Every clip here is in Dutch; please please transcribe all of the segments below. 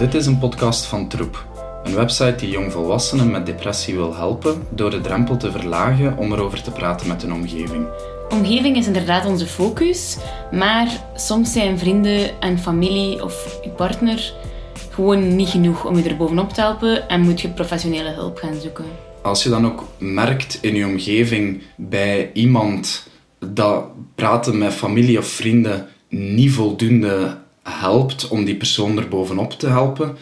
Dit is een podcast van Troep, een website die jongvolwassenen met depressie wil helpen door de drempel te verlagen om erover te praten met hun omgeving. Omgeving is inderdaad onze focus, maar soms zijn vrienden en familie of je partner gewoon niet genoeg om je er bovenop te helpen en moet je professionele hulp gaan zoeken. Als je dan ook merkt in je omgeving bij iemand dat praten met familie of vrienden niet voldoende helpt om die persoon er bovenop te helpen,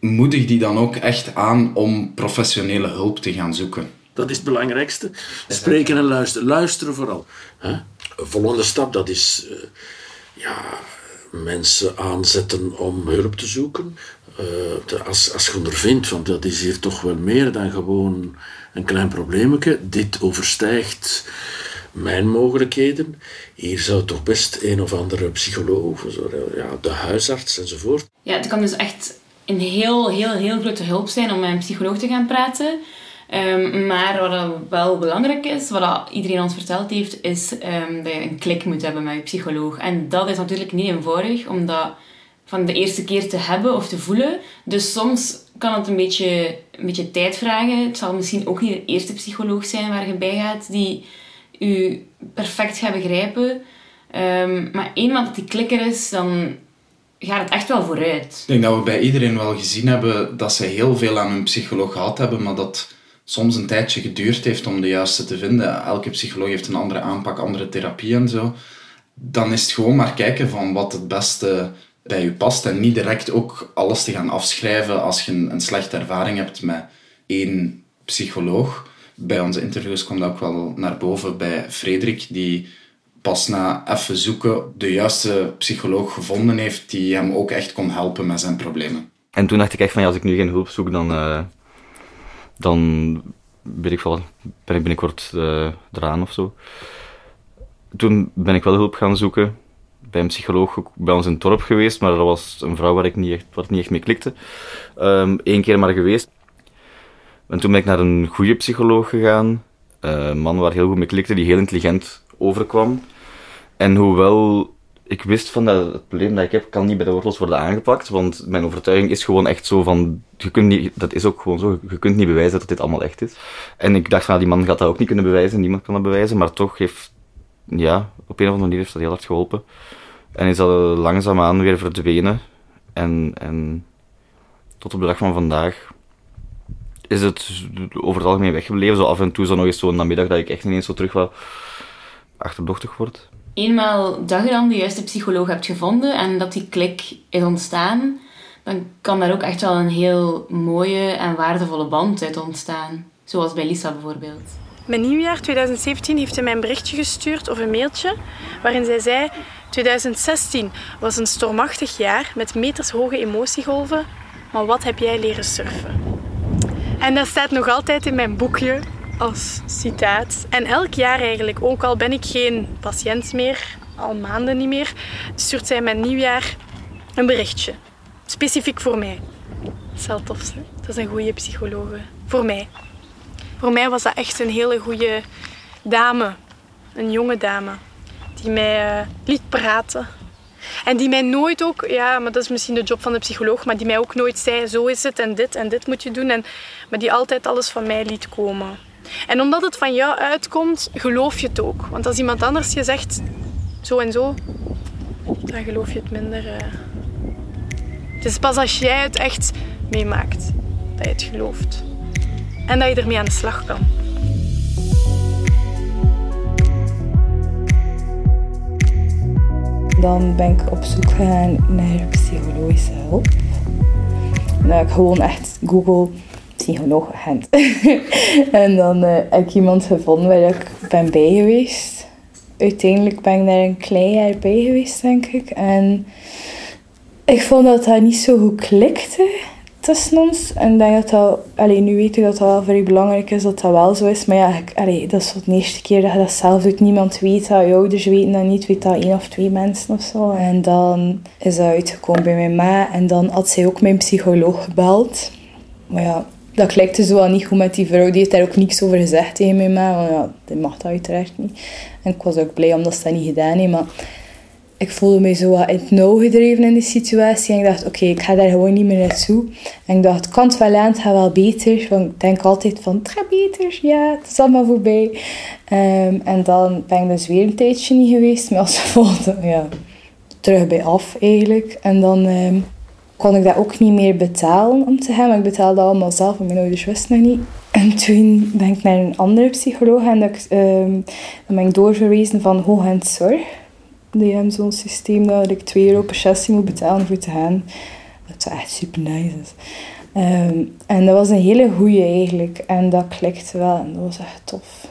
moedig die dan ook echt aan om professionele hulp te gaan zoeken. Dat is het belangrijkste. Spreken en luisteren. Luisteren vooral. Een volgende stap, dat is uh, ja, mensen aanzetten om hulp te zoeken. Uh, als, als je ondervindt, want dat is hier toch wel meer dan gewoon een klein probleempje. Dit overstijgt mijn mogelijkheden. Hier zou toch best een of andere psycholoog, ja, de huisarts enzovoort. Ja, het kan dus echt een heel, heel, heel grote hulp zijn om met een psycholoog te gaan praten. Um, maar wat wel belangrijk is, wat iedereen ons verteld heeft, is um, dat je een klik moet hebben met je psycholoog. En dat is natuurlijk niet eenvoudig, om dat van de eerste keer te hebben of te voelen. Dus soms kan het een beetje, een beetje tijd vragen. Het zal misschien ook niet de eerste psycholoog zijn waar je bij gaat, die u perfect gaat begrijpen. Um, maar eenmaal dat die klikker is, dan gaat het echt wel vooruit. Ik denk dat we bij iedereen wel gezien hebben dat ze heel veel aan hun psycholoog gehad hebben, maar dat soms een tijdje geduurd heeft om de juiste te vinden. Elke psycholoog heeft een andere aanpak, andere therapie en zo. Dan is het gewoon maar kijken van wat het beste bij je past en niet direct ook alles te gaan afschrijven als je een, een slechte ervaring hebt met één psycholoog bij onze interviews komt dat ook wel naar boven bij Frederik, die pas na even zoeken de juiste psycholoog gevonden heeft die hem ook echt kon helpen met zijn problemen. En toen dacht ik echt van ja, als ik nu geen hulp zoek, dan, uh, dan weet ik wel, ben ik binnenkort uh, eraan of zo. Toen ben ik wel hulp gaan zoeken bij een psycholoog bij ons in het dorp geweest, maar dat was een vrouw waar ik niet echt, wat niet echt mee klikte. Eén ehm, keer maar geweest. En toen ben ik naar een goede psycholoog gegaan. Uh, een man waar heel goed mee klikte, die heel intelligent overkwam. En hoewel ik wist van dat het probleem dat ik heb, kan niet bij de wortels worden aangepakt. Want mijn overtuiging is gewoon echt zo van, je kunt niet, dat is ook gewoon zo, je kunt niet bewijzen dat dit allemaal echt is. En ik dacht van, die man gaat dat ook niet kunnen bewijzen, niemand kan dat bewijzen. Maar toch heeft, ja, op een of andere manier heeft dat heel hard geholpen. En is dat langzaamaan weer verdwenen. En, en tot op de dag van vandaag is het over het algemeen weggebleven. Zo af en toe zo nog eens zo'n namiddag dat ik echt ineens zo terug wel achterdochtig word. Eenmaal dat je dan de juiste psycholoog hebt gevonden en dat die klik is ontstaan, dan kan daar ook echt wel een heel mooie en waardevolle band uit ontstaan. Zoals bij Lisa bijvoorbeeld. Mijn nieuwjaar 2017 heeft hij mij een berichtje gestuurd of een mailtje waarin zij zei 2016 was een stormachtig jaar met metershoge emotiegolven, maar wat heb jij leren surfen? En dat staat nog altijd in mijn boekje als citaat. En elk jaar eigenlijk, ook al ben ik geen patiënt meer, al maanden niet meer, stuurt zij mijn nieuwjaar een berichtje. Specifiek voor mij. Dat tof. Dat is een goede psychologe. Voor mij. Voor mij was dat echt een hele goede dame. Een jonge dame. Die mij uh, liet praten en die mij nooit ook, ja, maar dat is misschien de job van de psycholoog, maar die mij ook nooit zei: zo is het en dit en dit moet je doen. En, maar die altijd alles van mij liet komen. En omdat het van jou uitkomt, geloof je het ook. Want als iemand anders je zegt zo en zo, dan geloof je het minder. Uh... Het is pas als jij het echt meemaakt dat je het gelooft. En dat je ermee aan de slag kan. Dan ben ik op zoek gegaan naar psychologische hulp. Heb ik gewoon echt Google psycholoog Gent. en dan uh, heb ik iemand gevonden waar ik ben bij geweest. Uiteindelijk ben ik daar een klein jaar bij geweest, denk ik. En ik vond dat dat niet zo goed klikte tussen ons. En ik denk dat dat, allee, nu weet ik dat dat wel very belangrijk is dat dat wel zo is. Maar ja, allee, dat is de eerste keer dat je dat zelf doet. Niemand weet dat, je ouders weten dat niet, weet dat één of twee mensen of zo. En dan is dat uitgekomen bij mijn ma en dan had zij ook mijn psycholoog gebeld. Maar ja, dat klikte zo wel niet goed met die vrouw. Die heeft daar ook niks over gezegd tegen mijn ma. Want ja, die mag dat uiteraard niet. En ik was ook blij omdat ze dat niet gedaan heeft. Maar ik voelde me zo wat in het nauw gedreven in die situatie. En ik dacht, oké, ik ga daar gewoon niet meer naartoe. En ik dacht, kan het wel aan, het gaat wel beter. Want ik denk altijd van, het gaat beter, ja, het is allemaal voorbij. Ehm, en dan ben ik dus weer een tijdje niet geweest. Maar als volgende, ja, terug bij af eigenlijk. En dan ehm, kon ik dat ook niet meer betalen om te gaan. Ik betaalde allemaal zelf, want mijn ouders wisten nog niet. En toen ben ik naar een andere psycholoog en dat ehm, dan ben ik doorverwezen van Hoogend Zorg. Die hebben zo'n systeem dat ik 2 euro per sessie moet betalen voor te gaan. Dat echt super nice. Ehm, en dat was een hele goeie eigenlijk. En dat klikte wel en dat was echt tof.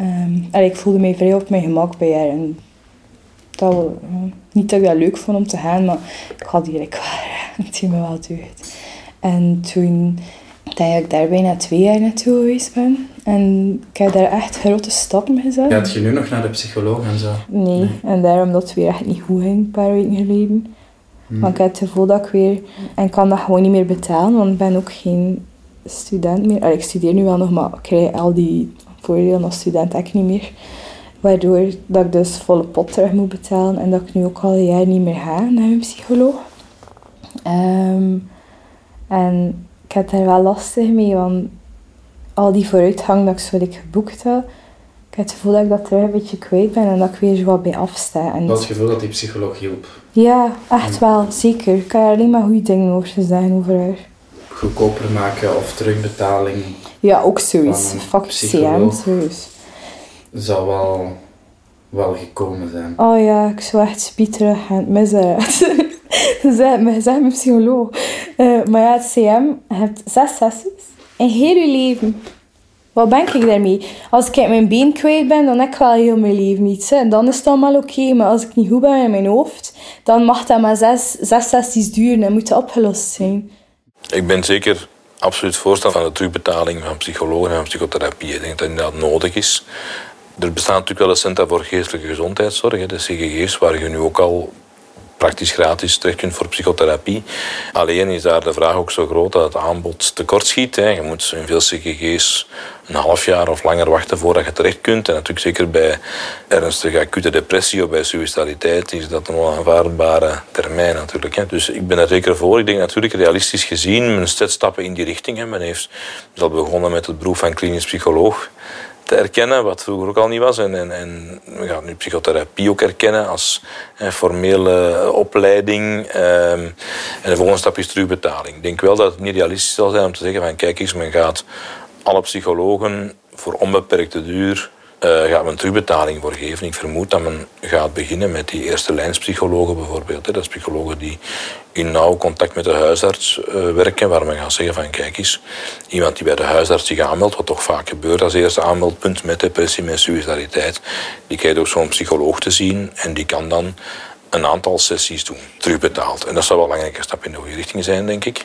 Um, ik voelde me vrij op mijn gemak bij haar. En dat, niet dat ik dat leuk vond om te gaan, maar ik had hier wel. Het me wel deugd. En toen denk ik daar bijna twee jaar naartoe geweest ben. En ik heb daar echt grote stappen gezet. Gaat je nu nog naar de psycholoog en zo? Nee, en daarom dat het weer echt niet goed ging, een paar weken geleden. Hmm. Want ik heb het gevoel dat ik weer... En kan dat gewoon niet meer betalen, want ik ben ook geen student meer. ik studeer nu wel nog, maar ik krijg al die voordelen als student echt niet meer. Waardoor dat ik dus volle pot terug moet betalen en dat ik nu ook al een jaar niet meer ga naar een psycholoog. Um, en ik heb daar wel lastig mee, want al die vooruitgang dat ik zo geboekt had, ik heb het gevoel dat ik dat terug een beetje kwijt ben en dat ik weer zo wat bij afsta. En dat het gevoel dat die psycholoog hielp? Ja, echt wel, zeker. Ik kan er alleen maar goede dingen over zeggen over haar. Goedkoper maken of terugbetaling? Ja, ook zoiets. Fuck CM, zoiets. Zou wel, wel gekomen zijn. Oh ja, ik zou echt spieterig gaan missen. zeg, zeg mijn psycholoog. Uh, maar ja, het CM, hebt zes sessies in heel je leven. Wat ben ik daarmee? Als ik mijn been kwijt ben, dan heb ik wel heel mijn leven niet. En dan is het allemaal oké. Maar als ik niet goed ben in mijn hoofd, dan mag dat maar zes, zes sessies duren en moet opgelost zijn. Ik ben zeker absoluut voorstander van de terugbetaling van psychologen en psychotherapie. Ik denk dat dat nodig is. Er bestaat natuurlijk wel een centrum voor geestelijke gezondheidszorg, de CGG's, waar je nu ook al praktisch gratis terecht kunt voor psychotherapie. Alleen is daar de vraag ook zo groot dat het aanbod tekort schiet. Hè. Je moet in veel CGG's een half jaar of langer wachten voordat je terecht kunt. En natuurlijk zeker bij ernstige acute depressie of bij suicidaliteit is dat een onaanvaardbare termijn natuurlijk. Hè. Dus ik ben er zeker voor. Ik denk natuurlijk realistisch gezien, men zet stappen in die richting. Hè. Men heeft al begonnen met het beroep van klinisch psycholoog te erkennen, wat vroeger ook al niet was. En, en, en we gaan nu psychotherapie ook erkennen als een formele opleiding. Ehm, en de volgende stap is terugbetaling. Ik denk wel dat het niet realistisch zal zijn om te zeggen van kijk eens, men gaat alle psychologen voor onbeperkte duur gaat men terugbetaling voor geven. Ik vermoed dat men gaat beginnen met die eerste lijnspsychologen bijvoorbeeld. Hè. Dat is psychologen die in nauw contact met de huisarts uh, werken, waar men gaat zeggen van kijk eens, iemand die bij de huisarts zich aanmeldt, wat toch vaak gebeurt als eerste aanmeldpunt met depressie, met suicidaliteit, die krijgt ook zo'n psycholoog te zien en die kan dan een aantal sessies doen, terugbetaald. En dat zou wel een belangrijke stap in de goede richting zijn, denk ik.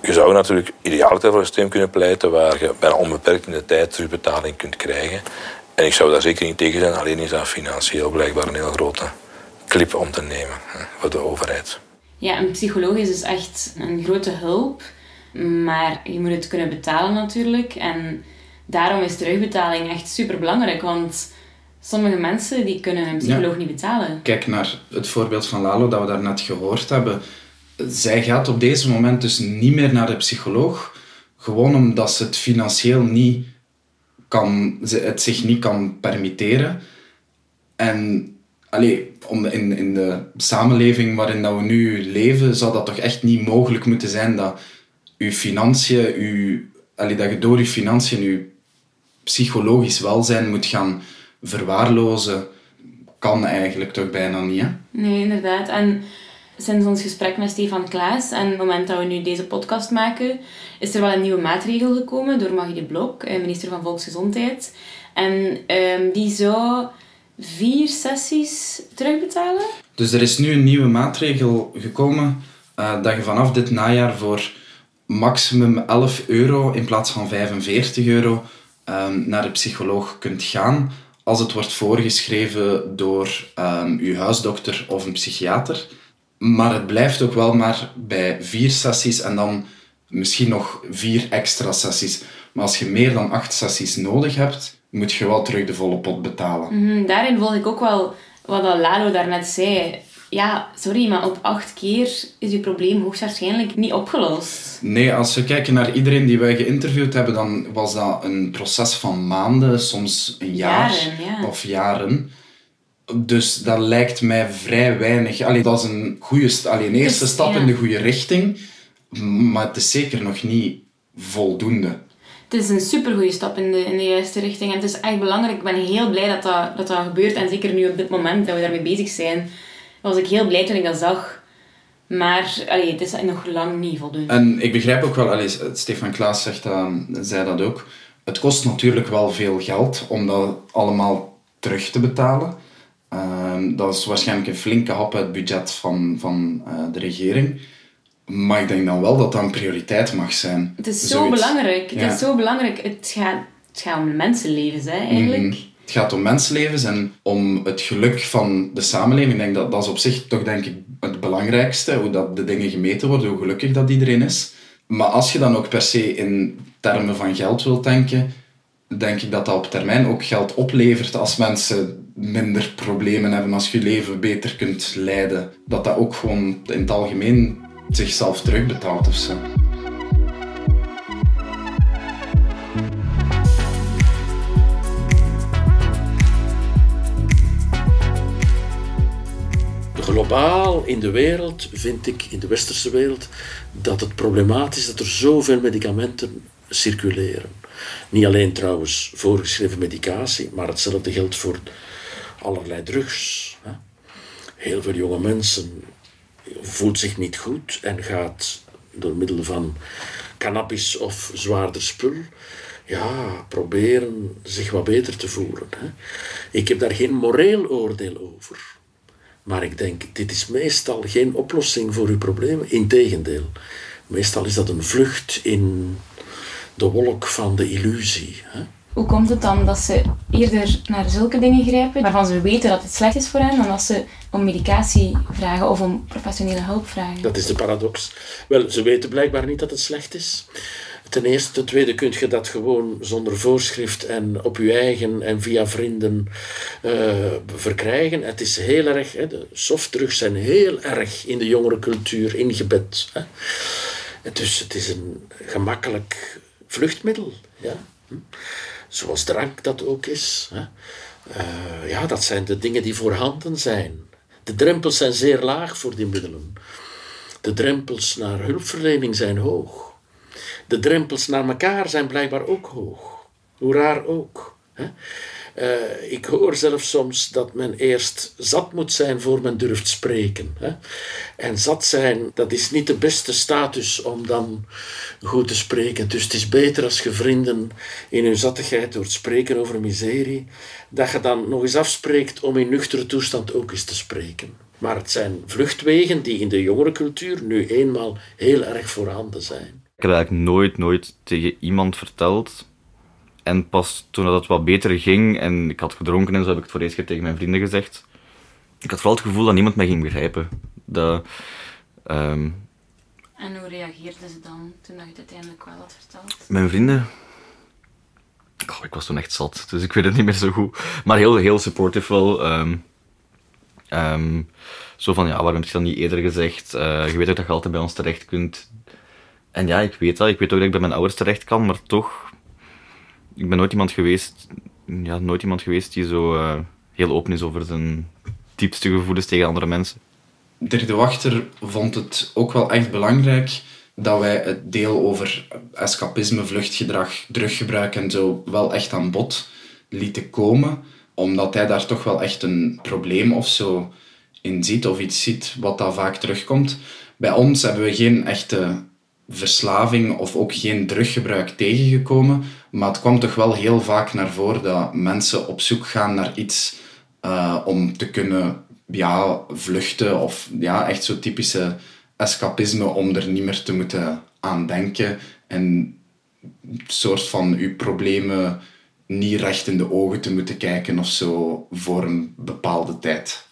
Je zou natuurlijk ideaal voor een systeem kunnen pleiten waar je bijna onbeperkt in de tijd terugbetaling kunt krijgen. En ik zou daar zeker niet tegen zijn, alleen is dat financieel blijkbaar een heel grote clip om te nemen voor de overheid. Ja, een psycholoog is dus echt een grote hulp, maar je moet het kunnen betalen natuurlijk. En daarom is terugbetaling echt super belangrijk, want sommige mensen die kunnen een psycholoog niet betalen. Kijk naar het voorbeeld van Lalo dat we daarnet gehoord hebben. Zij gaat op deze moment dus niet meer naar de psycholoog, gewoon omdat ze het financieel niet kan, het zich niet kan permitteren. En allee, om in, in de samenleving waarin dat we nu leven, zou dat toch echt niet mogelijk moeten zijn dat je financiën, uw, allee, dat je door je financiën je psychologisch welzijn moet gaan verwaarlozen, kan eigenlijk toch bijna niet. Hè? Nee, inderdaad. En sinds ons gesprek met Stefan Klaas en het moment dat we nu deze podcast maken, is er wel een nieuwe maatregel gekomen door Magie de Blok, eh, minister van Volksgezondheid. En um, die zou vier sessies terugbetalen. Dus er is nu een nieuwe maatregel gekomen uh, dat je vanaf dit najaar voor maximum 11 euro in plaats van 45 euro um, naar de psycholoog kunt gaan als het wordt voorgeschreven door um, uw huisdokter of een psychiater. Maar het blijft ook wel maar bij vier sessies en dan misschien nog vier extra sessies. Maar als je meer dan acht sessies nodig hebt, moet je wel terug de volle pot betalen. Mhm, daarin volg ik ook wel wat Lalo daarnet zei. ja, sorry, maar op acht keer is je probleem hoogstwaarschijnlijk niet opgelost. Nee, als we kijken naar iedereen die wij geïnterviewd hebben, dan was dat een proces van maanden, soms een jaar Jaren, ja. of jaren. Dus dat lijkt mij vrij weinig. Allee, dat is een, goede, allee, een eerste Dus, stap ja. in de goede richting, maar het is zeker nog niet voldoende. Het is een supergoeie stap in de, in de juiste richting. En het is echt belangrijk. Ik ben heel blij dat dat, dat dat gebeurt. En zeker nu op dit moment dat we daarmee bezig zijn, was ik heel blij toen ik dat zag. Maar allee, het is nog lang niet voldoende. En ik begrijp ook wel, allee, Stefan Klaas zegt dat, zei dat ook, het kost natuurlijk wel veel geld om dat allemaal terug te betalen. Ehm, dat is waarschijnlijk een flinke hap uit het budget van, van eh, de regering. Maar ik denk dan wel dat dat een prioriteit mag zijn. Het is zo Zoiets. belangrijk. Het is zo belangrijk. Het gaat, het gaat om mensenlevens, hè, eigenlijk. Mhm. Het gaat om mensenlevens en om het geluk van de samenleving. Ik denk dat dat is op zich toch denk ik het belangrijkste, hoe dat de dingen gemeten worden, hoe gelukkig dat iedereen is. Maar als je dan ook per se in termen van geld wilt denken, denk ik dat dat op termijn ook geld oplevert als mensen minder problemen hebben, als je leven beter kunt leiden. Dat dat ook gewoon in het algemeen zichzelf terugbetaalt of zo. Globaal in de wereld vind ik, in de westerse wereld, dat het problematisch is dat er zoveel medicamenten circuleren. Niet alleen trouwens voorgeschreven medicatie, maar hetzelfde geldt voor allerlei drugs. Hè. Heel veel jonge mensen voelt zich niet goed en gaat door middel van cannabis of zwaarder spul ja, proberen zich wat beter te voelen. Hè. Ik heb daar geen moreel oordeel over. Maar ik denk, dit is meestal geen oplossing voor uw problemen. Integendeel. Meestal is dat een vlucht in de wolk van de illusie. Hè? Hoe komt het dan dat ze eerder naar zulke dingen grijpen, waarvan ze weten dat het slecht is voor hen, dan dat ze om medicatie vragen of om professionele hulp vragen? Dat is de paradox. Wel, ze weten blijkbaar niet dat het slecht is. Ten eerste. Ten tweede kun je dat gewoon zonder voorschrift en op je eigen en via vrienden eh, verkrijgen. Het is heel erg, hè, de softdrugs zijn heel erg in de jongere cultuur ingebed. Hè. Dus het is een gemakkelijk vluchtmiddel. Ja. Hm. Zoals drank dat ook is. Hè. Eh, ja, dat zijn de dingen die voorhanden zijn. De drempels zijn zeer laag voor die middelen. De drempels naar hulpverlening zijn hoog. De drempels naar elkaar zijn blijkbaar ook hoog. Hoe raar ook. Hè? Eh, ik hoor zelfs soms dat men eerst zat moet zijn voor men durft spreken. Hè? En zat zijn, dat is niet de beste status om dan goed te spreken. Dus het is beter als je vrienden in hun zattigheid door het spreken over miserie, dat je dan nog eens afspreekt om in nuchtere toestand ook eens te spreken. Maar het zijn vluchtwegen die in de jongere cultuur nu eenmaal heel erg voorhanden zijn. Ik heb eigenlijk nooit, nooit tegen iemand verteld. En pas toen dat het wat beter ging en ik had gedronken en zo, heb ik het voor eerste keer tegen mijn vrienden gezegd. Ik had vooral het gevoel dat niemand mij ging begrijpen. Dat, ehm, En hoe reageerden ze dan toen je het uiteindelijk wel had verteld? mijn vrienden... Ik was toen echt zat, dus ik weet het niet meer zo goed. Maar heel, heel supportive wel. ehm, ehm, zo van, ja, waarom heb je dat niet eerder gezegd? Eh, je weet ook dat je altijd bij ons terecht kunt. En ja, ik weet dat. Ik weet ook dat ik bij mijn ouders terecht kan, maar toch... Ik ben nooit iemand geweest... Ja, nooit iemand geweest die zo eh, heel open is over zijn diepste gevoelens tegen andere mensen. Dirk de Wachter vond het ook wel echt belangrijk dat wij het deel over escapisme, vluchtgedrag, druggebruik en zo wel echt aan bod lieten komen. Omdat hij daar toch wel echt een probleem of zo in ziet, of iets ziet wat dat vaak terugkomt. Bij ons hebben we geen echte verslaving of ook geen druggebruik tegengekomen. Maar het kwam toch wel heel vaak naar voren dat mensen op zoek gaan naar iets eh, om te kunnen ja, vluchten. Of ja, echt zo typische escapisme om er niet meer te moeten aan denken. En een soort van uw problemen niet recht in de ogen te moeten kijken of zo voor een bepaalde tijd.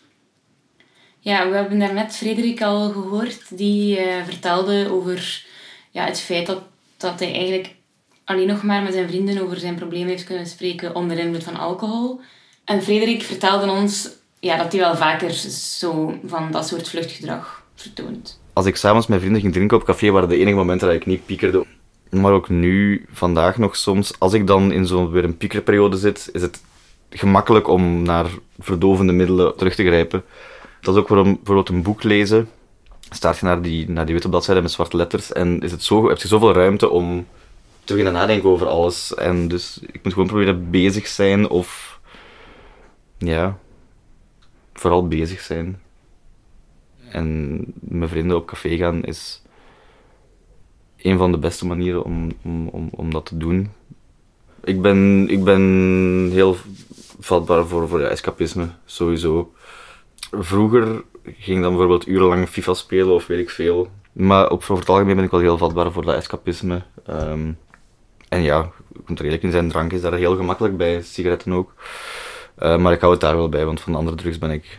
Ja, we hebben daarnet Frederik al gehoord, die eh, vertelde over ja, het feit dat, dat hij eigenlijk alleen nog maar met zijn vrienden over zijn problemen heeft kunnen spreken onder invloed van alcohol. En Frederik vertelde ons ja, dat die wel vaker zo van dat soort vluchtgedrag vertoont. Als ik s'avonds met vrienden ging drinken op café, waren de enige momenten dat ik niet piekerde. Maar ook nu, vandaag nog soms, als ik dan in zo'n weer een piekerperiode zit, is het gemakkelijk om naar verdovende middelen terug te grijpen. Dat is ook waarom bijvoorbeeld een boek lezen, staat je naar die, naar die witte bladzijde met zwarte letters en is het zo, heb je zoveel ruimte om te beginnen nadenken over alles. En dus ik moet gewoon proberen bezig zijn of... Ja, vooral bezig zijn. En met vrienden op café gaan is een van de beste manieren om, om, om, om dat te doen. Ik ben, ik ben heel vatbaar voor, voor ja, escapisme, sowieso. Vroeger ging dan bijvoorbeeld urenlang FIFA spelen of weet ik veel. Maar op, voor het algemeen ben ik wel heel vatbaar voor dat escapisme. Ehm, en ja, moet er eerlijk in zijn, drank is daar heel gemakkelijk bij, sigaretten ook. Uh, maar ik hou het daar wel bij, want van andere drugs ben ik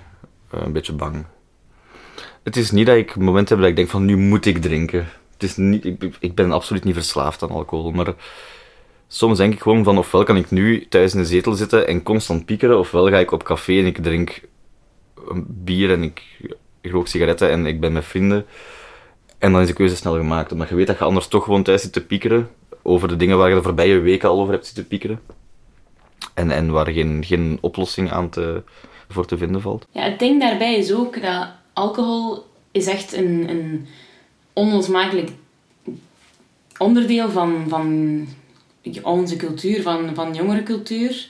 uh, een beetje bang. Het is niet dat ik momenten heb dat ik denk van nu moet ik drinken. Het is niet, ik, ik ben absoluut niet verslaafd aan alcohol, maar soms denk ik gewoon van ofwel kan ik nu thuis in de zetel zitten en constant piekeren, ofwel ga ik op café en ik drink bier en ik, ik rook sigaretten en ik ben met vrienden. En dan is de keuze snel gemaakt, omdat je weet dat je anders toch gewoon thuis zit te piekeren over de dingen waar je de voorbije weken al over hebt zitten piekeren. En, en waar geen, geen oplossing aan te, voor te vinden valt. Ja, het ding daarbij is ook dat alcohol is echt een, een onlosmakelijk onderdeel van, van onze cultuur, van, van jongere cultuur.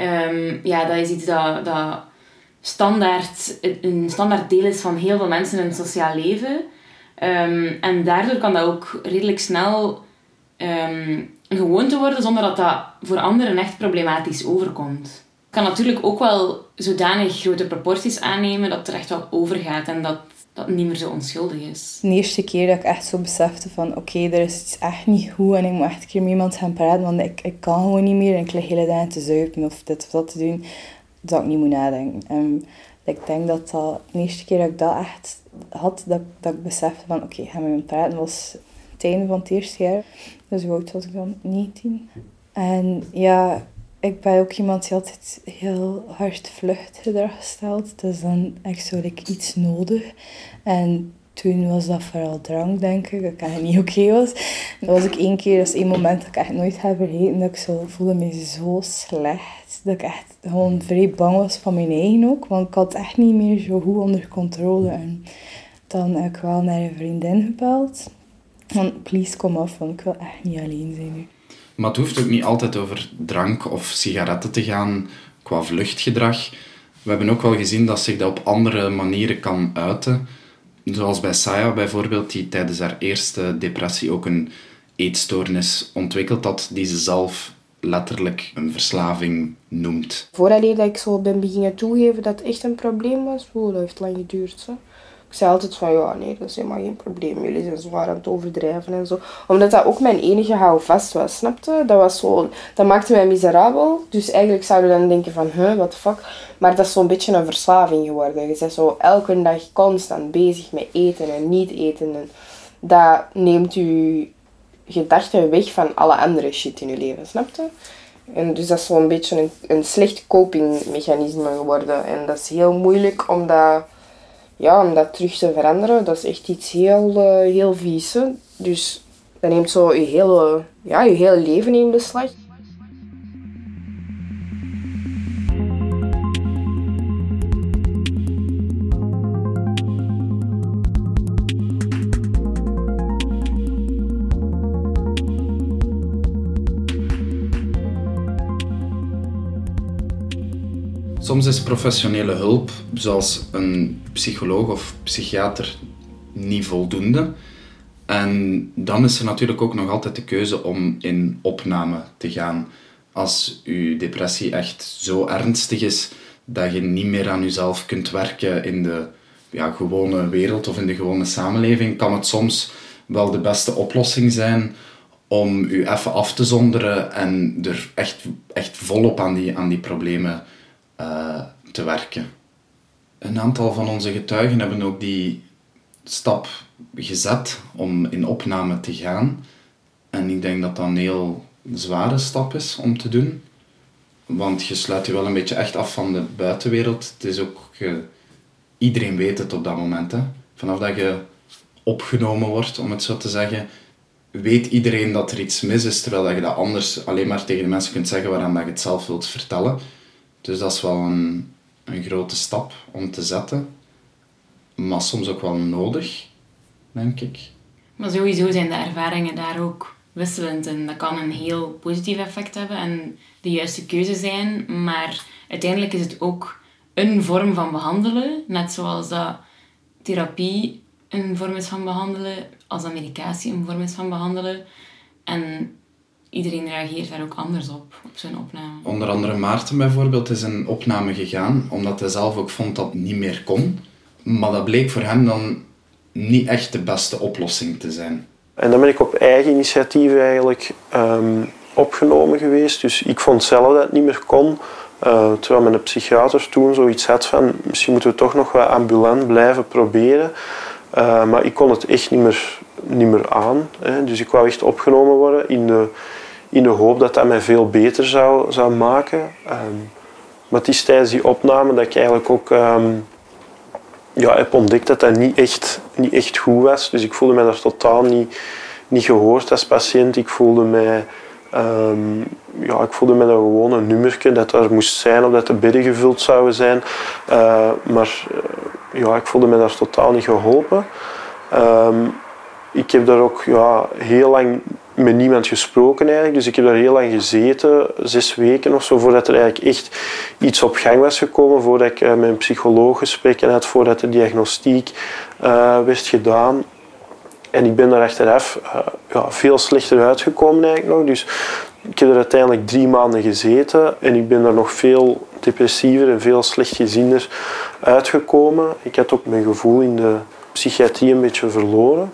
Um, ja, dat is iets dat, dat standaard, een standaard deel is van heel veel mensen in het sociaal leven. Um, en daardoor kan dat ook redelijk snel um, een gewoonte worden zonder dat dat voor anderen echt problematisch overkomt. Kan natuurlijk ook wel zodanig grote proporties aannemen dat het er echt wel overgaat en dat dat niet meer zo onschuldig is. De eerste keer dat ik echt zo besefte van oké, er is iets echt niet goed en ik moet echt een keer met iemand gaan praten, want ik, ik kan gewoon niet meer en ik lig hele dagen te zuipen of dit of dat te doen, dat ik niet moet nadenken. En ik denk dat dat de eerste keer dat ik dat echt had, dat, dat ik besefte van oké, gaan we praten, was einde van het eerste jaar. Dus hoe oud was ik dan? 19. En ja, ik ben ook iemand die altijd heel hard vluchtgedrag stelt. Dus dan echt ik iets nodig. En toen was dat vooral drank, denk ik. Dat het niet oké was. Dat was ik één keer, dat is één moment dat ik echt nooit heb vergeten. Dat ik zo voelde me zo slecht. Dat ik echt gewoon vrij bang was van mijn eigen ook. Want ik had echt niet meer zo goed onder controle. En dan heb ik wel naar een vriendin gebeld. Van, please kom af, want ik wil echt niet alleen zijn nu. Maar het hoeft ook niet altijd over drank of sigaretten te gaan qua vluchtgedrag. We hebben ook wel gezien dat zich dat op andere manieren kan uiten. Zoals bij Saya bijvoorbeeld, die tijdens haar eerste depressie ook een eetstoornis ontwikkeld had, die ze zelf letterlijk een verslaving noemt. Voordat ik zo ben beginnen toegeven dat het echt een probleem was, oh, dat heeft lang geduurd. Zo. Ik zei altijd van, ja, nee, dat is helemaal geen probleem. Jullie zijn zwaar aan het overdrijven en zo. Omdat dat ook mijn enige houvast was, snapte? Dat was zo... Dat maakte mij miserabel. Dus eigenlijk zouden we dan denken van, huh, what the fuck. Maar dat is zo'n beetje een verslaving geworden. Je bent zo elke dag constant bezig met eten en niet eten. En dat neemt je gedachten weg van alle andere shit in je leven, snapte? En dus dat is zo'n beetje een, een slecht copingmechanisme geworden. En dat is heel moeilijk om dat ja, om dat terug te veranderen, dat is echt iets heel, uh, heel vies. Dus dat neemt zo je hele, ja, je hele leven in beslag. Soms is professionele hulp, zoals een psycholoog of psychiater, niet voldoende. En dan is er natuurlijk ook nog altijd de keuze om in opname te gaan. Als uw depressie echt zo ernstig is dat je niet meer aan jezelf kunt werken in de ja, gewone wereld of in de gewone samenleving, kan het soms wel de beste oplossing zijn om u even af te zonderen en er echt, echt volop aan die, aan die problemen uh, te werken. Een aantal van onze getuigen hebben ook die stap gezet om in opname te gaan. En ik denk dat dat een heel zware stap is om te doen. Want je sluit je wel een beetje echt af van de buitenwereld. Het is ook... iedereen weet het op dat moment. Hè. Vanaf dat je opgenomen wordt, om het zo te zeggen, weet iedereen dat er iets mis is, terwijl je dat anders alleen maar tegen de mensen kunt zeggen waaraan dat je het zelf wilt vertellen. Dus dat is wel een, een grote stap om te zetten. Maar soms ook wel nodig, denk ik. Maar sowieso zijn de ervaringen daar ook wisselend. En dat kan een heel positief effect hebben en de juiste keuze zijn. Maar uiteindelijk is het ook een vorm van behandelen. Net zoals dat therapie een vorm is van behandelen, als dat medicatie een vorm is van behandelen. En iedereen reageert daar ook anders op, op zijn opname. Onder andere Maarten bijvoorbeeld is in opname gegaan, omdat hij zelf ook vond dat het niet meer kon. Maar dat bleek voor hem dan niet echt de beste oplossing te zijn. En dan ben ik op eigen initiatief eigenlijk ehm, opgenomen geweest. Dus ik vond zelf dat het niet meer kon. eh, terwijl mijn psychiater toen zoiets had van misschien moeten we toch nog wat ambulant blijven proberen. Eh, maar ik kon het echt niet meer, niet meer aan. Hè. Dus ik wou echt opgenomen worden in de, in de hoop dat dat mij veel beter zou, zou maken. Ehm, maar het is tijdens die opname dat ik eigenlijk ook ehm, ja, heb ontdekt dat dat niet echt, niet echt goed was. Dus ik voelde me daar totaal niet, niet gehoord als patiënt. Ik voelde mij, ehm, ja, ik voelde me dat gewoon een nummertje dat er moest zijn of dat de bedden gevuld zouden zijn. Eh, maar eh, ja, ik voelde me daar totaal niet geholpen. Ik heb daar ook ja, heel lang met niemand gesproken eigenlijk. Dus ik heb daar heel lang gezeten, zes weken of zo, voordat er eigenlijk echt iets op gang was gekomen. Voordat ik eh, met een psycholoog gesprekken had, voordat de diagnostiek eh, werd gedaan. En ik ben daar achteraf eh, ja, veel slechter uitgekomen eigenlijk nog. Dus ik heb er uiteindelijk drie maanden gezeten en ik ben daar nog veel depressiever en veel slechtgeziender uitgekomen. Ik had ook mijn gevoel in de psychiatrie een beetje verloren.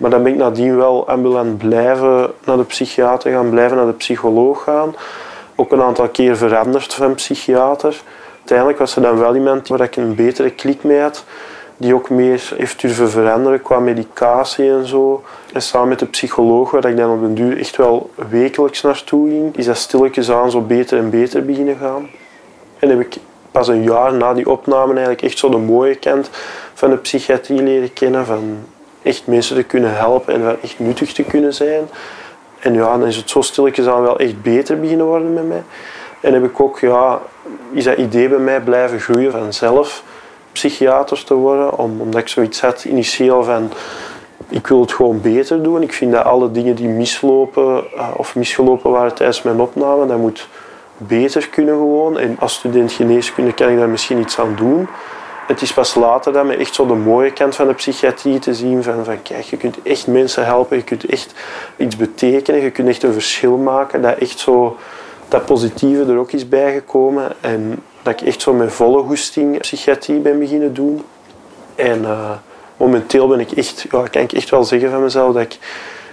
Maar dan ben ik nadien wel ambulant blijven naar de psychiater gaan, blijven naar de psycholoog gaan. Ook een aantal keer veranderd van psychiater. Uiteindelijk was er dan wel iemand waar ik een betere klik mee had, die ook meer heeft durven veranderen qua medicatie en zo. En samen met de psycholoog, waar ik dan op den duur echt wel wekelijks naartoe ging, is dat stilletjes aan zo beter en beter beginnen gaan. En heb ik pas een jaar na die opname eigenlijk echt zo de mooie kant van de psychiatrie leren kennen. Van echt mensen te kunnen helpen en van echt nuttig te kunnen zijn. En ja, dan is het zo stilletjes aan wel echt beter beginnen worden met mij. En heb ik ook, ja, is dat idee bij mij blijven groeien van zelf psychiater te worden. Om, omdat ik zoiets had initieel van, ik wil het gewoon beter doen. Ik vind dat alle dingen die mislopen eh, of misgelopen waren tijdens mijn opname, dat moet beter kunnen gewoon. En als student geneeskunde kan ik daar misschien iets aan doen. Het is pas later dat me echt zo de mooie kant van de psychiatrie te zien. Van, van kijk, je kunt echt mensen helpen, je kunt echt iets betekenen, je kunt echt een verschil maken. Dat echt zo, dat positieve er ook is bijgekomen. En dat ik echt zo met volle goesting psychiatrie ben beginnen doen. En eh, momenteel ben ik echt, ja, kan ik echt wel zeggen van mezelf dat ik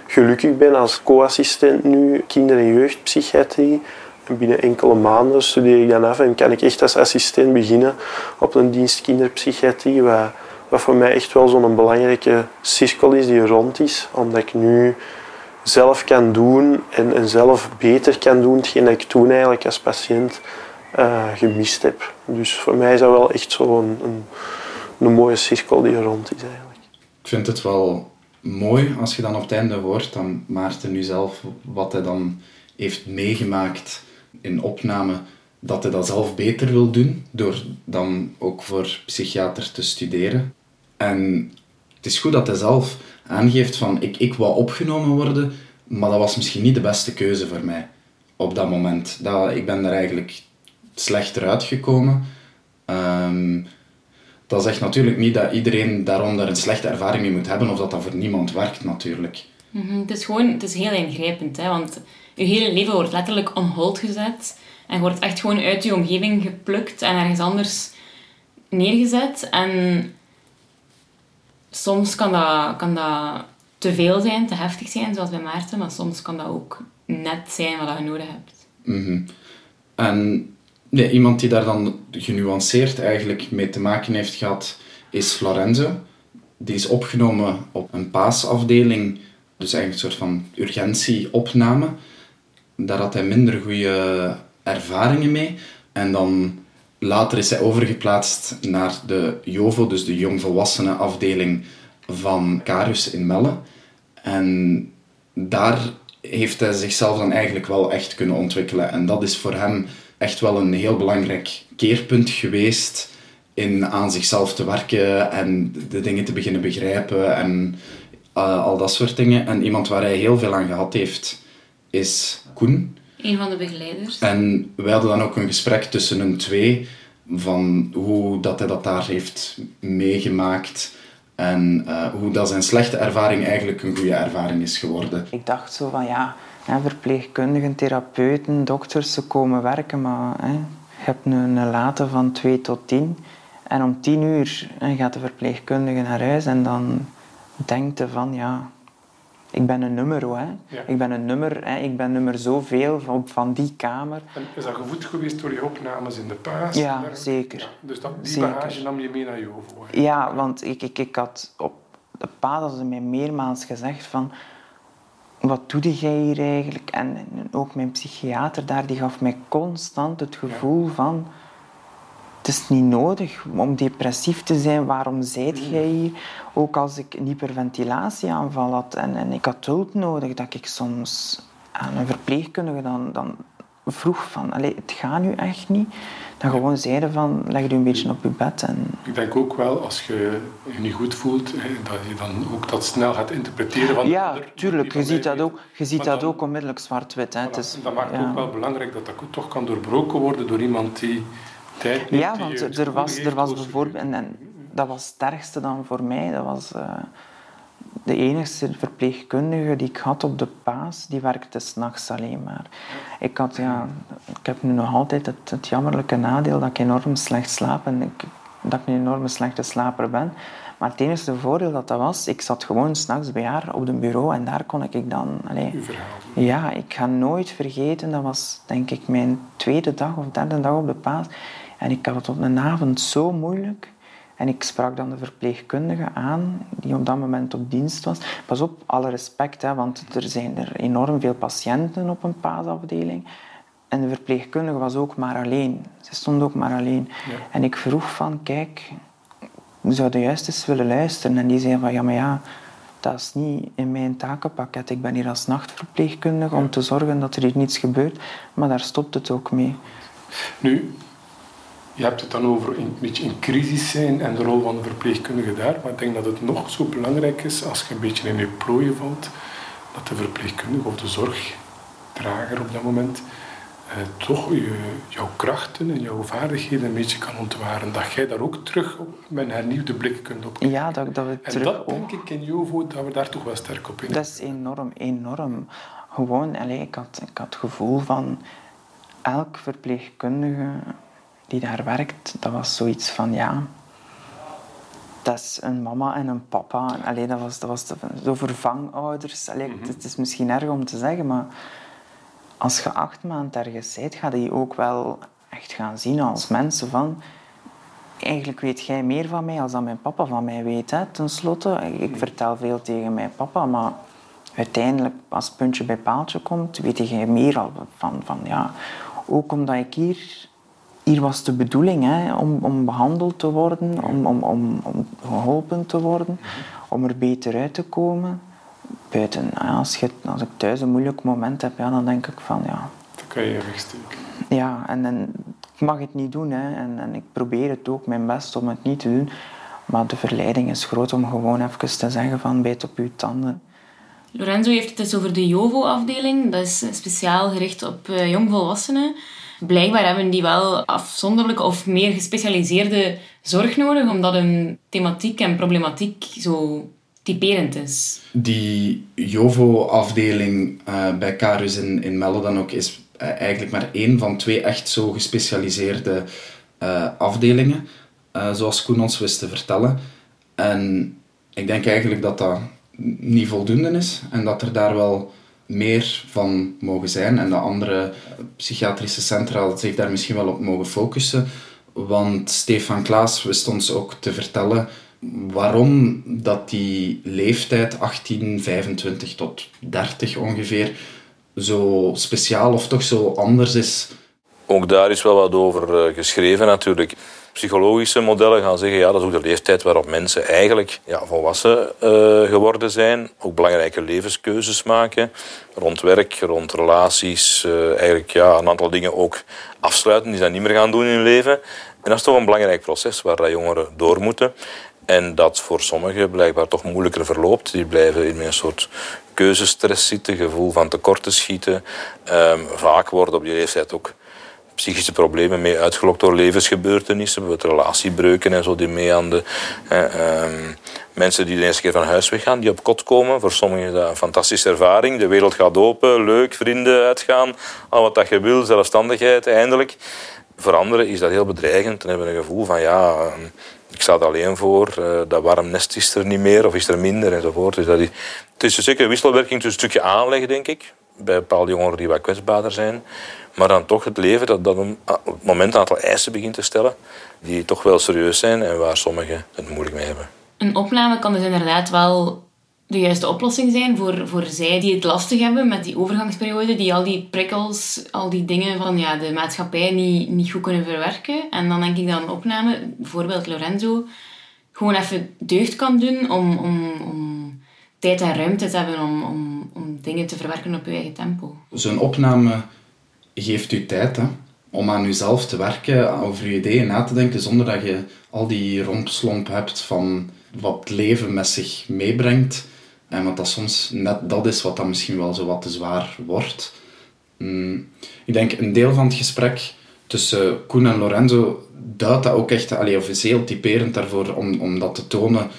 gelukkig ben als co-assistent nu kinder- en jeugdpsychiatrie. En binnen enkele maanden studeer ik dan af en kan ik echt als assistent beginnen op een dienst kinderpsychiatrie. Wat, wat voor mij echt wel zo'n belangrijke cirkel is die rond is. Omdat ik nu zelf kan doen en, en zelf beter kan doen hetgeen dat ik toen eigenlijk als patiënt eh, gemist heb. Dus voor mij is dat wel echt zo'n een, mooie cirkel die rond is eigenlijk. Ik vind het wel mooi als je dan op het einde hoort dat Maarten nu zelf wat hij dan heeft meegemaakt in opname, dat hij dat zelf beter wil doen, door dan ook voor psychiater te studeren. En het is goed dat hij zelf aangeeft van ik, ik wou opgenomen worden, maar dat was misschien niet de beste keuze voor mij op dat moment. Dat, ik ben er eigenlijk slechter uitgekomen. Ehm, dat zegt natuurlijk niet dat iedereen daaronder een slechte ervaring mee moet hebben of dat dat voor niemand werkt natuurlijk. Mhm, Het is gewoon, het is heel ingrijpend, hè, want je hele leven wordt letterlijk on hold gezet en wordt echt gewoon uit je omgeving geplukt en ergens anders neergezet. En soms kan dat, kan dat te veel zijn, te heftig zijn, zoals bij Maarten, maar soms kan dat ook net zijn wat je nodig hebt. Mhm. En iemand die daar dan genuanceerd eigenlijk mee te maken heeft gehad, is Lorenzo. Die is opgenomen op een paasafdeling, dus eigenlijk een soort van urgentieopname. Daar had hij minder goede ervaringen mee. En dan later is hij overgeplaatst naar de JOVO, dus de jongvolwassenen afdeling van Carus in Melle. En daar heeft hij zichzelf dan eigenlijk wel echt kunnen ontwikkelen. En dat is voor hem echt wel een heel belangrijk keerpunt geweest in aan zichzelf te werken en de dingen te beginnen begrijpen en uh, al dat soort dingen. En iemand waar hij heel veel aan gehad heeft, is Koen. Een van de begeleiders. En wij hadden dan ook een gesprek tussen hun twee van hoe dat hij dat daar heeft meegemaakt en uh, hoe dat zijn slechte ervaring eigenlijk een goede ervaring is geworden. Ik dacht zo van ja, hè, verpleegkundigen, therapeuten, dokters, ze komen werken, maar hè, je hebt een, een late van 2 tot 10. En om 10 uur hè, gaat de verpleegkundige naar huis en dan denkt je van ja, ik ben een nummer, hè. Ja. Ik ben een nummer, hè. ik ben nummer zoveel van, van die kamer. En is dat gevoed geweest door je opnames in de paas? Ja, zeker. Ja, dus dat, die zeker. bagage nam je mee naar Jovo? Ja, want ik, ik, ik had op de paas hadden ze mij meermaals gezegd van... Wat doe jij hier eigenlijk? En, en ook mijn psychiater daar, die gaf mij constant het gevoel ja. van het is niet nodig om depressief te zijn. Waarom zijt jij hier? Ook als ik een hyperventilatieaanval had en, en ik had hulp nodig, dat ik soms aan een verpleegkundige dan, dan vroeg van, het gaat nu echt niet. Dan gewoon zeiden van, leg je een beetje op je bed. En... Ik denk ook wel, als je je niet goed voelt, dat je dan ook dat snel gaat interpreteren. Van ja, tuurlijk. Je ziet dat ook, je ziet dat ook onmiddellijk zwart-wit. Voilà, dat maakt ja. ook wel belangrijk dat dat toch kan doorbroken worden door iemand die tijd Ja, want er was, er was bijvoorbeeld... En, en, dat was het ergste dan voor mij. Dat was uh, de enige verpleegkundige die ik had op de paas. Die werkte s'nachts alleen maar. Ik, had, ja, ik heb nu nog altijd het, het jammerlijke nadeel dat ik enorm slecht slaap. En ik, dat ik een enorme slechte slaper ben. Maar het enige voordeel dat dat was, ik zat gewoon s'nachts bij haar op een bureau en daar kon ik dan... Allez, ja, ik ga nooit vergeten, dat was denk ik mijn tweede dag of derde dag op de paas. En ik had het op een avond zo moeilijk. En ik sprak dan de verpleegkundige aan, die op dat moment op dienst was. Pas op, alle respect, hè, want er zijn er enorm veel patiënten op een paasafdeling. En de verpleegkundige was ook maar alleen. Ze stond ook maar alleen. Ja. En ik vroeg van, kijk, zou juist eens willen luisteren. En die zei van, ja, maar ja, dat is niet in mijn takenpakket. Ik ben hier als nachtverpleegkundige ja. om te zorgen dat er hier niets gebeurt. Maar daar stopt het ook mee. Nu, je hebt het dan over een beetje in crisis zijn en de rol van de verpleegkundige daar. Maar ik denk dat het nog zo belangrijk is als je een beetje in je plooien valt, dat de verpleegkundige of de zorgdrager op dat moment eh, toch je, jouw krachten en jouw vaardigheden een beetje kan ontwaren. Dat jij daar ook terug met een hernieuwde blik kunt op Ja, dat, dat we en terug dat denk ik in Jovo, dat we daar toch wel sterk op in Dat is enorm, enorm. Gewoon, allez, ik, had, ik had het gevoel van elk verpleegkundige die daar werkt, dat was zoiets van ja. Dat is een mama en een papa. Allee, dat was, dat was zo vervangouders. Allee, mm -hmm. Het is misschien erg om te zeggen, maar als je acht maanden ergens bent, ga je ook wel echt gaan zien als mensen van... Eigenlijk weet jij meer van mij als dat mijn papa van mij weet, hè, tenslotte. Ik vertel veel tegen mijn papa, maar uiteindelijk, als het puntje bij paaltje komt, weet jij meer al van, van ja... Ook omdat ik hier hier was de bedoeling hè, om, om behandeld te worden, om, om, om, om geholpen te worden, om er beter uit te komen. Buiten, als, je, als ik thuis een moeilijk moment heb, ja, dan denk ik van ja. Dan kan je wegsteken. Ja, en, en ik mag het niet doen hè, en, en ik probeer het ook mijn best om het niet te doen. Maar de verleiding is groot om gewoon even te zeggen van bijt op je tanden. Lorenzo heeft het dus over de JOVO-afdeling. Dat is speciaal gericht op uh, jongvolwassenen blijkbaar hebben die wel afzonderlijke of meer gespecialiseerde zorg nodig, omdat hun thematiek en problematiek zo typerend is. Die JOVO-afdeling uh, bij Carus in, in Melle dan ook is uh, eigenlijk maar één van twee echt zo gespecialiseerde uh, afdelingen, zoals Koen ons wist te vertellen. En ik denk eigenlijk dat dat niet voldoende is en dat er daar wel meer van mogen zijn en de andere psychiatrische centra zich daar misschien wel op mogen focussen. Want Stefan Klaas wist ons ook te vertellen waarom dat die leeftijd 18, 25 tot 30 ongeveer zo speciaal of toch zo anders is Ook daar is wel wat over eh, geschreven natuurlijk. Psychologische modellen gaan zeggen, ja, dat is ook de leeftijd waarop mensen eigenlijk ja, volwassen uh, geworden zijn. Ook belangrijke levenskeuzes maken. Rond werk, rond relaties. Uh, eigenlijk ja, een aantal dingen ook afsluiten die ze niet meer gaan doen in hun leven. En dat is toch een belangrijk proces waar dat jongeren door moeten. En dat voor sommigen blijkbaar toch moeilijker verloopt. Die blijven in een soort keuzestress zitten, gevoel van tekorten schieten. Um, vaak worden op die leeftijd ook psychische problemen mee uitgelokt door levensgebeurtenissen, bijvoorbeeld relatiebreuken en zo, die mee aan de... Eh, mensen die de eerste keer van huis weggaan, die op kot komen. Voor sommigen is dat een fantastische ervaring. De wereld gaat open, leuk, vrienden uitgaan, al wat dat je wil, zelfstandigheid eindelijk. Voor anderen is dat heel bedreigend en hebben een gevoel van ja, ehm, ik sta er alleen voor, uh, dat warm nest is er niet meer of is er minder enzovoort. Dus dat is, het is zeker een wisselwerking tussen een stukje aanleg, denk ik, bij bepaalde jongeren die wat kwetsbaarder zijn. Maar dan toch het leven dat, dat op het moment een aantal eisen begint te stellen die toch wel serieus zijn en waar sommigen het moeilijk mee hebben. Een opname kan dus inderdaad wel de juiste oplossing zijn voor, voor zij die het lastig hebben met die overgangsperiode, die al die prikkels, al die dingen van ja, de maatschappij niet, niet goed kunnen verwerken. En dan denk ik dat een opname, bijvoorbeeld Lorenzo, gewoon even deugd kan doen om, om, om tijd en ruimte te hebben om, om, om dingen te verwerken op je eigen tempo. Zo'n opname geeft u tijd hè, om aan uzelf te werken, over uw ideeën na te denken, zonder dat je al die rompslomp hebt van wat leven met zich meebrengt. En wat dat soms net dat is wat dan misschien wel zo wat te zwaar wordt. Mm, ik denk een deel van het gesprek tussen Koen en Lorenzo duidt dat ook echt, allee, typerend daarvoor om, om dat te tonen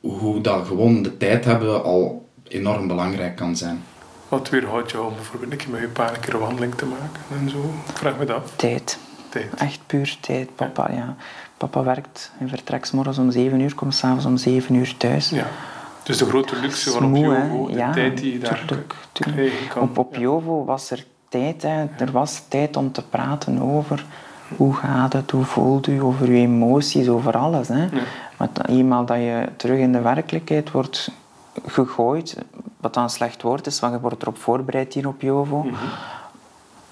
hoe dat gewoon de tijd hebben al enorm belangrijk kan zijn. Wat weerhoudt jou om bijvoorbeeld een keer met je pa een keer een wandeling te maken en zo? vraag me dat Tijd. tijd. Echt puur tijd. Papa, ja. Papa werkt en vertrekt morgens om 7 uur, komt s'avonds om 7 uur thuis. Ja. Dus de grote luxe van op Jovo, de ja, tijd die je daar tuurlijk, tuurlijk. kan. Op, op Jovo was er tijd. Hè. Er was tijd om te praten over hoe gaat het, hoe voelt u, over je emoties, over alles. Hè. Ja. Maar eenmaal dat je terug in de werkelijkheid wordt gegooid, wat dan een slecht woord is, want je wordt erop voorbereid hier op Jovo. Mm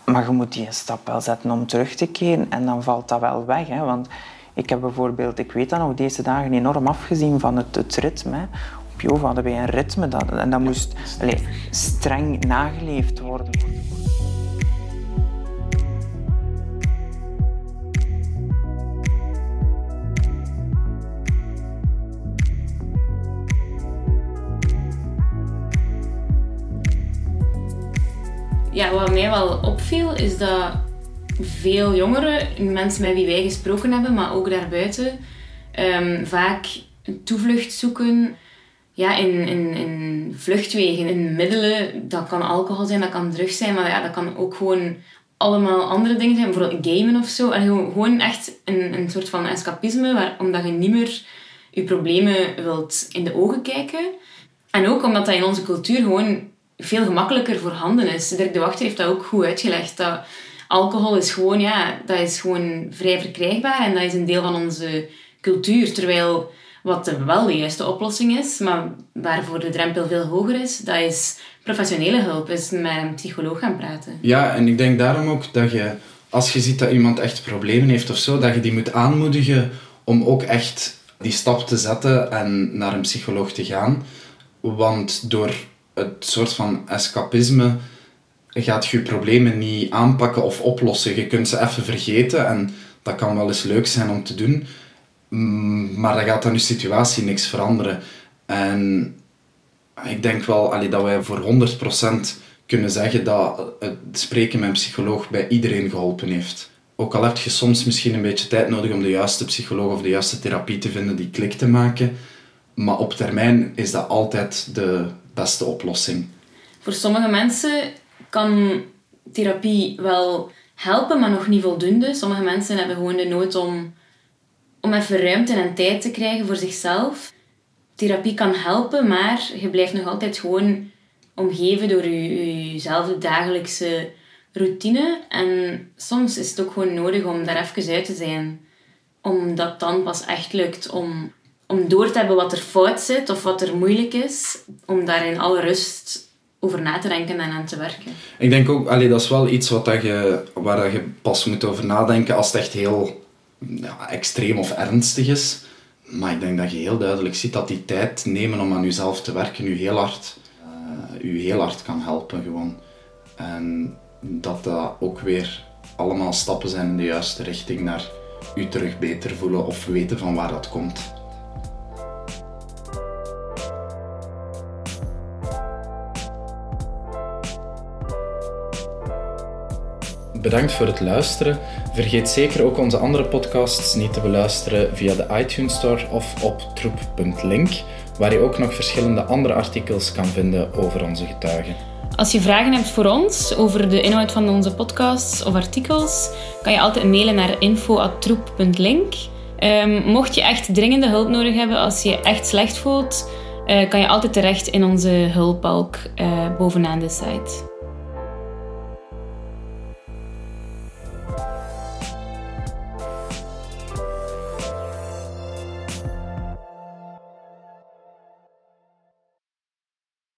Maar je moet die een stap wel zetten om terug te keren en dan valt dat wel weg. Hè? Want ik heb bijvoorbeeld, ik weet dat nog, deze dagen enorm afgezien van het, het ritme. Op Jovo hadden wij een ritme dat, en dat moest allez, streng nageleefd worden. Ja, wat mij wel opviel, is dat veel jongeren, mensen met wie wij gesproken hebben, maar ook daarbuiten, um, vaak een toevlucht zoeken ja, in, in, in vluchtwegen, in middelen. Dat kan alcohol zijn, dat kan drugs zijn, maar ja, dat kan ook gewoon allemaal andere dingen zijn, bijvoorbeeld gamen of zo. En gewoon echt een, een soort van escapisme, omdat je niet meer je problemen wilt in de ogen kijken. En ook omdat dat in onze cultuur gewoon veel gemakkelijker voorhanden is. Dirk de Wachter heeft dat ook goed uitgelegd. Dat alcohol is gewoon, ja, dat is gewoon vrij verkrijgbaar en dat is een deel van onze cultuur. Terwijl wat wel de juiste oplossing is, maar waarvoor de drempel veel hoger is, dat is professionele hulp, is met een psycholoog gaan praten. Ja, en ik denk daarom ook dat je, als je ziet dat iemand echt problemen heeft of zo, dat je die moet aanmoedigen om ook echt die stap te zetten en naar een psycholoog te gaan. Want door het soort van escapisme gaat je problemen niet aanpakken of oplossen. Je kunt ze even vergeten en dat kan wel eens leuk zijn om te doen, mm, maar dat gaat aan je situatie niks veranderen. En ik denk wel allee, dat wij voor 100% kunnen zeggen dat het spreken met een psycholoog bij iedereen geholpen heeft. Ook al heb je soms misschien een beetje tijd nodig om de juiste psycholoog of de juiste therapie te vinden die klik te maken, maar op termijn is dat altijd de, beste oplossing. Voor sommige mensen kan therapie wel helpen, maar nog niet voldoende. Sommige mensen hebben gewoon de nood om, om even ruimte en tijd te krijgen voor zichzelf. Therapie kan helpen, maar je blijft nog altijd gewoon omgeven door je, jezelfde dagelijkse routine. En soms is het ook gewoon nodig om daar even uit te zijn. Omdat dan pas echt lukt om om door te hebben wat er fout zit of wat er moeilijk is, om daar in alle rust over na te denken en aan te werken. Ik denk ook, allee, dat is wel iets wat dat je, waar dat je pas moet over nadenken als het echt heel ja, extreem of ernstig is. Maar ik denk dat je heel duidelijk ziet dat die tijd nemen om aan jezelf te werken u heel hard, u heel hard kan helpen gewoon. En dat dat ook weer allemaal stappen zijn in de juiste richting naar u terug beter voelen of weten van waar dat komt. Bedankt voor het luisteren. Vergeet zeker ook onze andere podcasts niet te beluisteren via de iTunes Store of op troep.link, waar je ook nog verschillende andere artikels kan vinden over onze getuigen. Als je vragen hebt voor ons over de inhoud van onze podcasts of artikels, kan je altijd mailen naar info.troep.link. Um, mocht je echt dringende hulp nodig hebben, als je je echt slecht voelt, uh, kan je altijd terecht in onze hulpbalk uh, bovenaan de site.